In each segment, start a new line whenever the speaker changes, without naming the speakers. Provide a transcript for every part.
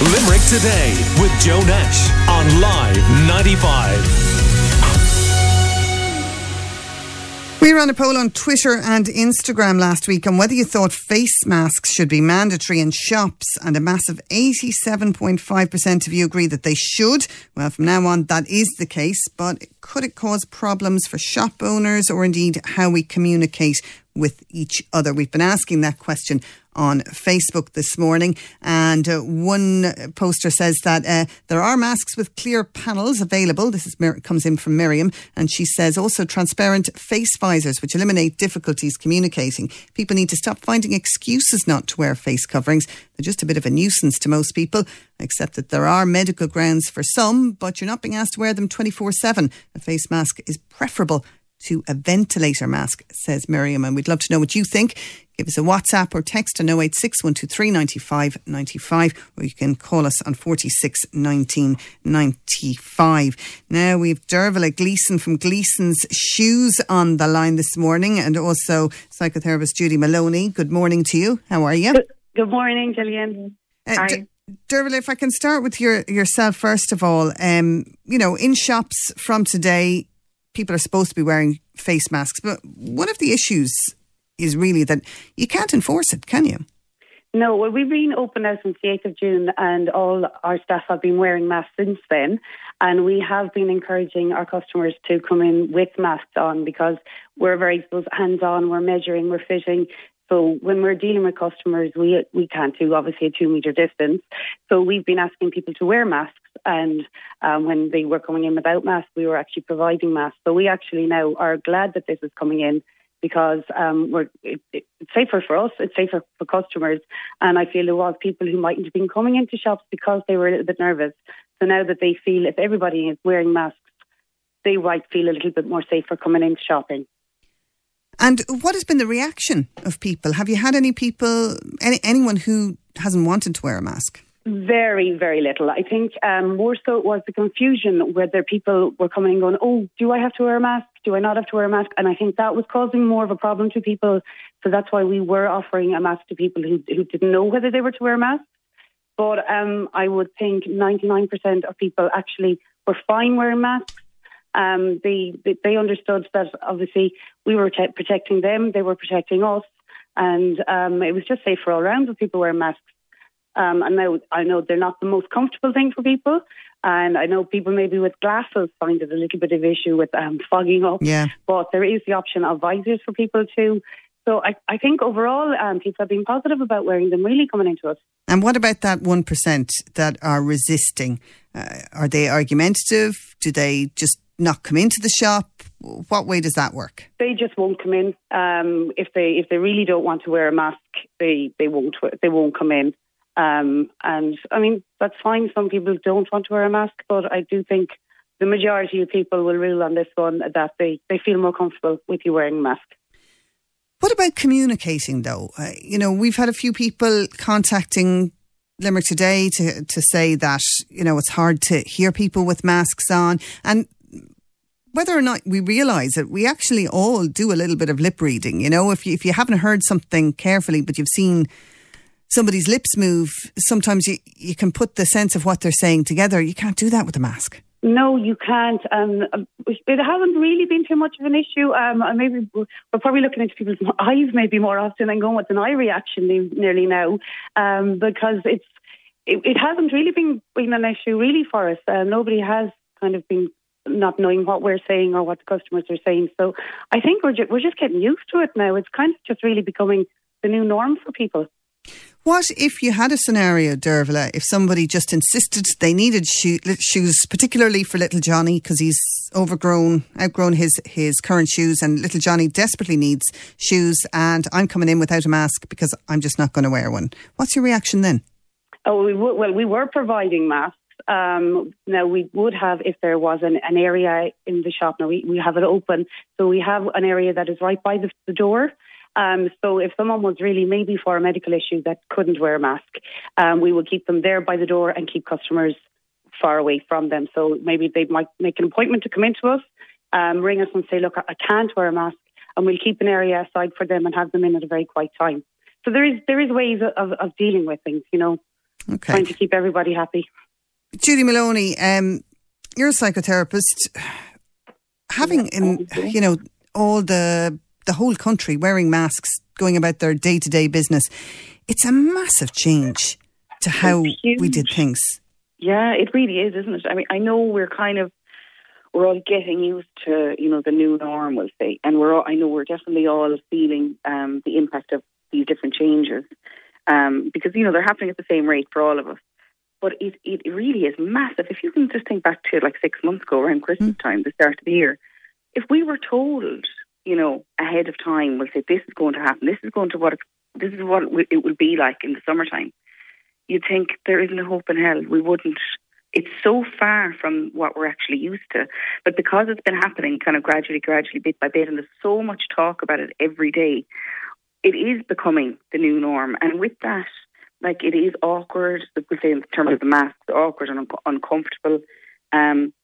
Limerick Today with Joe Nash on Live 95.
We ran a poll on Twitter and Instagram last week on whether you thought face masks should be mandatory in shops, and a massive 87.5% of you agree that they should. Well, from now on, that is the case, but could it cause problems for shop owners or indeed how we communicate with each other? We've been asking that question on Facebook this morning. And uh, one poster says that uh, there are masks with clear panels available. This is, comes in from Miriam. And she says also transparent face visors, which eliminate difficulties communicating. People need to stop finding excuses not to wear face coverings. They're just a bit of a nuisance to most people, except that there are medical grounds for some, but you're not being asked to wear them 24 7. A face mask is preferable to a ventilator mask, says Miriam. And we'd love to know what you think. Give us a WhatsApp or text on 086 123 95 95, or you can call us on 46 19 95. Now we've Dervla Gleeson from Gleeson's Shoes on the line this morning, and also psychotherapist Judy Maloney. Good morning to you. How are you?
Good, good morning, Gillian. Uh, Hi. D-
if I can start with your yourself first of all, um, you know, in shops from today, people are supposed to be wearing face masks. But one of the issues is really that you can't enforce it, can you?
No, well, we've been open now since the 8th of June, and all our staff have been wearing masks since then. And we have been encouraging our customers to come in with masks on because we're very hands on, we're measuring, we're fitting. So when we're dealing with customers, we we can't do obviously a two meter distance. So we've been asking people to wear masks, and um, when they were coming in without masks, we were actually providing masks. So we actually now are glad that this is coming in because um, we're it, it's safer for us, it's safer for customers, and I feel there was people who mightn't have been coming into shops because they were a little bit nervous. So now that they feel if everybody is wearing masks, they might feel a little bit more safer coming into shopping.
And what has been the reaction of people? Have you had any people, any, anyone who hasn't wanted to wear a mask?
Very, very little. I think um, more so it was the confusion whether people were coming and going, oh, do I have to wear a mask? Do I not have to wear a mask? And I think that was causing more of a problem to people. So that's why we were offering a mask to people who, who didn't know whether they were to wear a mask. But um, I would think 99% of people actually were fine wearing masks. Um, they, they understood that obviously we were te- protecting them, they were protecting us, and um, it was just safer all around with people wearing masks. Um, and now I know they're not the most comfortable thing for people, and I know people maybe with glasses find it a little bit of issue with um, fogging up.
Yeah.
But there is the option of visors for people too. So I, I think overall, um, people have been positive about wearing them, really coming into it.
And what about that 1% that are resisting? Uh, are they argumentative? Do they just not come into the shop? What way does that work?
They just won't come in. Um, if they if they really don't want to wear a mask, they they won't they won't come in. Um, and I mean that's fine. Some people don't want to wear a mask, but I do think the majority of people will rule on this one that they, they feel more comfortable with you wearing a mask.
What about communicating though? Uh, you know, we've had a few people contacting Limerick today to to say that you know it's hard to hear people with masks on, and whether or not we realise it, we actually all do a little bit of lip reading. You know, if you, if you haven't heard something carefully, but you've seen somebody's lips move, sometimes you, you can put the sense of what they're saying together. You can't do that with a mask.
No, you can't. Um, it hasn't really been too much of an issue. Um, maybe we're probably looking into people's eyes maybe more often and going with an eye reaction nearly now, um, because it's it, it, hasn't really been been an issue really for us. Uh, nobody has kind of been not knowing what we're saying or what the customers are saying. So I think we're ju- we're just getting used to it now. It's kind of just really becoming the new norm for people.
What if you had a scenario, Dervla, if somebody just insisted they needed shoe, shoes, particularly for little Johnny, because he's overgrown, outgrown his, his current shoes, and little Johnny desperately needs shoes, and I'm coming in without a mask because I'm just not going to wear one. What's your reaction then?
Oh, we w- well, we were providing masks. Um, now we would have, if there was an, an area in the shop, now we, we have it open. So we have an area that is right by the, the door. Um, so if someone was really maybe for a medical issue that couldn't wear a mask, um, we would keep them there by the door and keep customers far away from them. So maybe they might make an appointment to come into us, um, ring us and say, look, I can't wear a mask, and we'll keep an area aside for them and have them in at a very quiet time. So there is there is ways of, of dealing with things, you know.
Okay.
trying to keep everybody happy.
Judy Maloney, um, you're a psychotherapist. Having in you know all the the whole country wearing masks, going about their day to day business, it's a massive change to how we did things.
Yeah, it really is, isn't it? I mean, I know we're kind of we're all getting used to you know the new norm, we'll say, and we're all, I know we're definitely all feeling um, the impact of these different changes um, because you know they're happening at the same rate for all of us. But it it really is massive. If you can just think back to like six months ago, around Christmas time, the start of the year, if we were told, you know, ahead of time, we'll say this is going to happen, this is going to what this is what it will- be like in the summertime. You'd think there isn't a hope in hell. We wouldn't. It's so far from what we're actually used to. But because it's been happening kind of gradually, gradually, bit by bit, and there's so much talk about it every day, it is becoming the new norm. And with that, like it is awkward, we say in terms of the masks, awkward and un- uncomfortable. Um,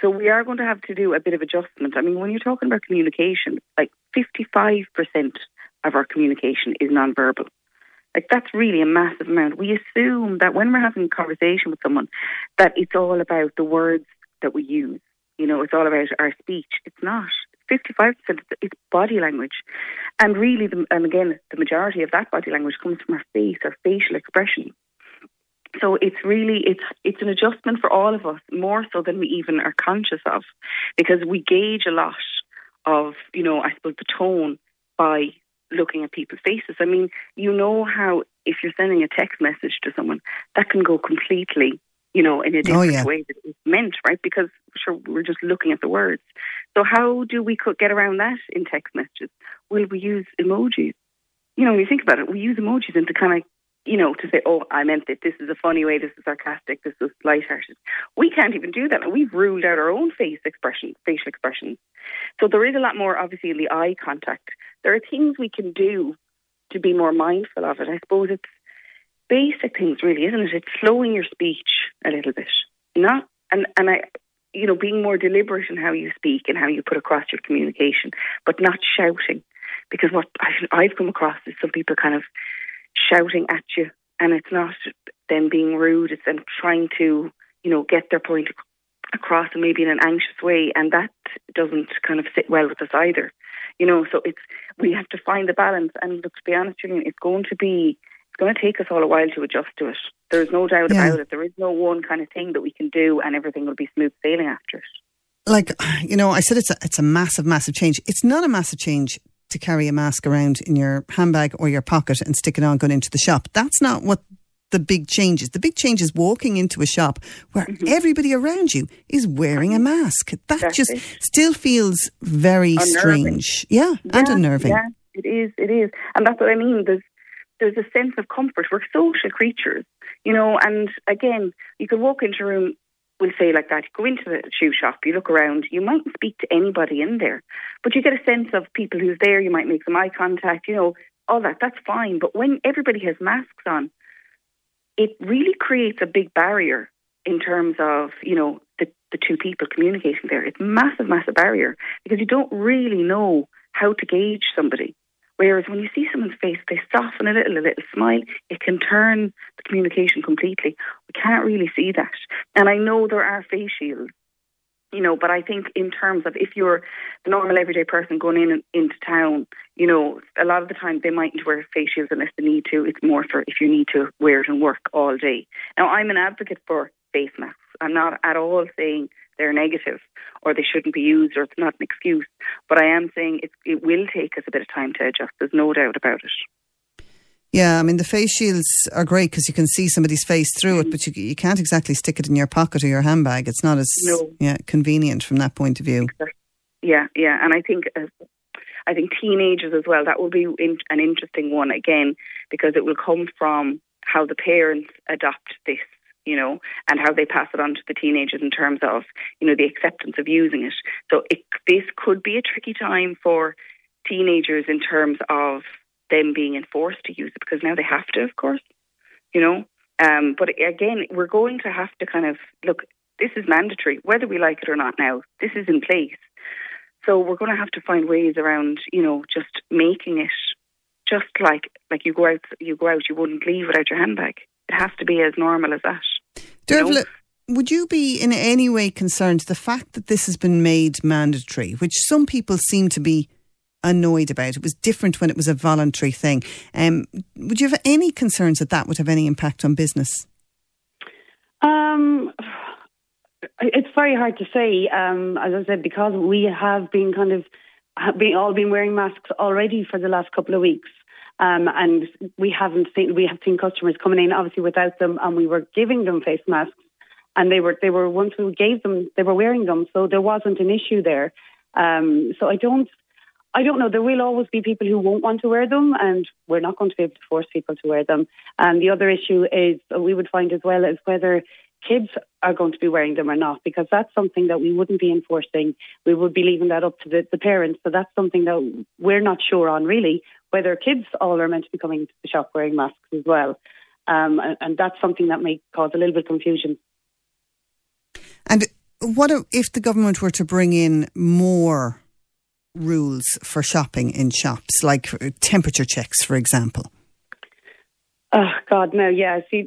so we are going to have to do a bit of adjustment. I mean, when you're talking about communication, like 55% of our communication is nonverbal. Like that's really a massive amount. We assume that when we're having a conversation with someone, that it's all about the words that we use. You know, it's all about our speech. It's not. Fifty-five percent it's body language, and really, the, and again, the majority of that body language comes from our face, our facial expression. So it's really it's it's an adjustment for all of us, more so than we even are conscious of, because we gauge a lot of you know I suppose the tone by looking at people's faces. I mean, you know how if you're sending a text message to someone, that can go completely, you know, in a oh, different
yeah.
way that it's meant, right? Because sure, we're just looking at the words. So how do we get around that in text messages? Will we use emojis? You know, when you think about it, we use emojis and to kind of, you know, to say, oh, I meant that this is a funny way, this is sarcastic, this is lighthearted. We can't even do that. And we've ruled out our own face expressions, facial expressions. So there is a lot more, obviously, in the eye contact. There are things we can do to be more mindful of it. I suppose it's basic things, really, isn't it? It's slowing your speech a little bit, not and and I, you know, being more deliberate in how you speak and how you put across your communication, but not shouting, because what I've come across is some people kind of shouting at you, and it's not them being rude; it's them trying to, you know, get their point across, and maybe in an anxious way, and that doesn't kind of sit well with us either. You know, so it's we have to find the balance. And look, to be honest, Julian, it's going to be it's going to take us all a while to adjust to it. There's no doubt
Yeah.
about it. There is no one kind of thing that we can do, and everything will be smooth sailing after it.
Like you know, I said it's a, it's a massive, massive change. It's not a massive change to carry a mask around in your handbag or your pocket and stick it on going into the shop. That's not what the big change is. The big change is walking into a shop where everybody around you is wearing a mask. That
Mm-hmm.
Just still feels very
Unnerving.
strange. Yeah, and unnerving.
Yeah, it is. It is, and that's what I mean. There's there's a sense of comfort. We're social creatures, you know. And again, you can walk into a room. We'll say like that. You go into the shoe shop. You look around. You mightn't speak to anybody in there, but you get a sense of people who's there. You might make some eye contact. You know, all that. That's fine. But when everybody has masks on, it really creates a big barrier in terms of you know the the two people communicating there. It's massive, massive barrier because you don't really know how to gauge somebody. Whereas when you see someone's face, they soften a little, a little smile, it can turn the communication completely. We can't really see that. And I know there are face shields, you know, but I think in terms of if you're the normal everyday person going in and into town, you know, a lot of the time they mightn't wear face shields unless they need to. It's more for if you need to wear it and work all day. Now, I'm an advocate for face masks. I'm not at all saying they're negative or they shouldn't be used or it's not an excuse. But I am saying it, it will take us a bit of time to adjust. There's no doubt about it.
Yeah, I mean the face shields are great because you can see somebody's face through it, but you you can't exactly stick it in your pocket or your handbag. It's not as
No.
yeah convenient from that point of view.
Yeah, yeah, and I think uh, I think teenagers as well. That will be in, an interesting one again because it will come from how the parents adopt this, you know, and how they pass it on to the teenagers in terms of you know the acceptance of using it. So it, this could be a tricky time for teenagers in terms of them being enforced to use it because now they have to, of course, you know. Um, but again, we're going to have to kind of look. This is mandatory, whether we like it or not. Now, this is in place. So we're going to have to find ways around, you know, just making it just like like you go out, you go out, you wouldn't leave without your handbag. it has to be as normal as that.
Dervla, would you be in any way concerned the fact that this has been made mandatory, which some people seem to be annoyed about? It was different when it was a voluntary thing. Um, would you have any concerns that that would have any impact on business?
Um, it's very hard to say. Um, as I said, because we have been kind of have been, all been wearing masks already for the last couple of weeks. Um, and we haven't seen we have seen customers coming in obviously without them, and we were giving them face masks, and they were they were once we gave them they were wearing them, so there wasn't an issue there. Um, so I don't I don't know. There will always be people who won't want to wear them, and we're not going to be able to force people to wear them. And the other issue is we would find as well is whether kids are going to be wearing them or not, because that's something that we wouldn't be enforcing. We would be leaving that up to the, the parents. So that's something that we're not sure on really, whether kids all are meant to be coming to the shop wearing masks as well. Um, and, and that's something that may cause a little bit of confusion.
And what if the government were to bring in more rules for shopping in shops, like temperature checks, for example?
Oh God, no. Yeah, see,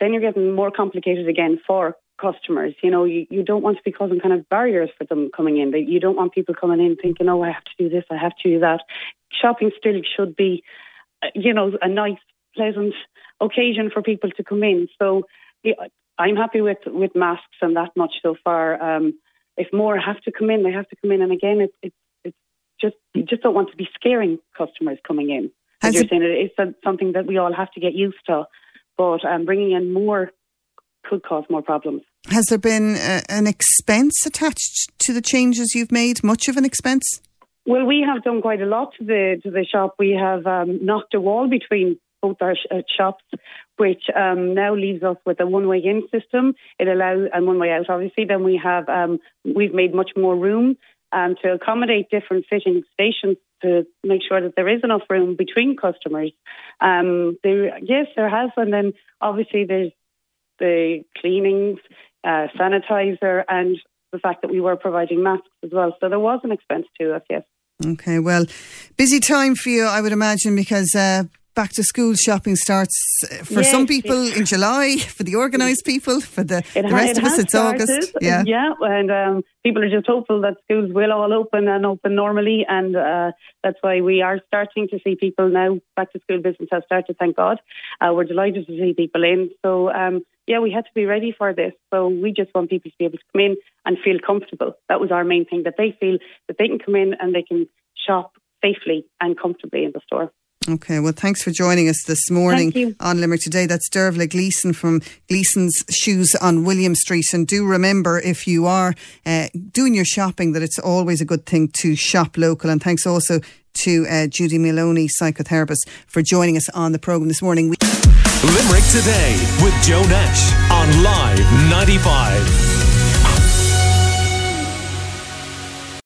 then you're getting more complicated again for customers. You know, you, you don't want to be causing kind of barriers for them coming in. You don't want people coming in thinking, oh, I have to do this, I have to do that. Shopping still should be, uh, you know, a nice, pleasant occasion for people to come in. So yeah, I'm happy with, with masks and that much so far. Um, if more have to come in, they have to come in. And again, it's it, it's just, you just don't want to be scaring customers coming in. As you're saying, it is something that we all have to get used to but um, bringing in more could cause more problems.
Has there been uh, an expense attached to the changes you've made? Much of an expense?
Well, we have done quite a lot to the to the shop. We have um, knocked a wall between both our sh- uh, shops, which um, now leaves us with a one way in system. It allows and one way out, obviously. Then we have um, we've made much more room um, to accommodate different sitting stations to make sure that there is enough room between customers. Um, there, yes, there has, and then obviously there's the cleanings, uh, sanitizer, and the fact that we were providing masks as well. So there was an expense to us, yes.
Okay, well, busy time for you, I would imagine, because uh, back to school shopping starts uh, for yes, some people in July, for the organised people, for the, the rest of us it's started, August.
Yeah, yeah, and um, people are just hopeful that schools will all open and open normally, and uh, that's why we are starting to see people now. Back to school business has started, thank God. Uh, we're delighted to see people in. So um, yeah, we had to be ready for this. So we just want people to be able to come in and feel comfortable. That was our main thing, that they feel that they can come in and they can shop safely and comfortably in the store.
Okay, well, thanks for joining us this morning on Limerick Today. That's Dervla Gleeson from Gleeson's Shoes on William Street. And do remember, if you are uh, doing your shopping, that it's always a good thing to shop local. And thanks also to uh, Judy Maloney, psychotherapist, for joining us on the programme this morning.
Limerick Today with Joe Nash on Live 95.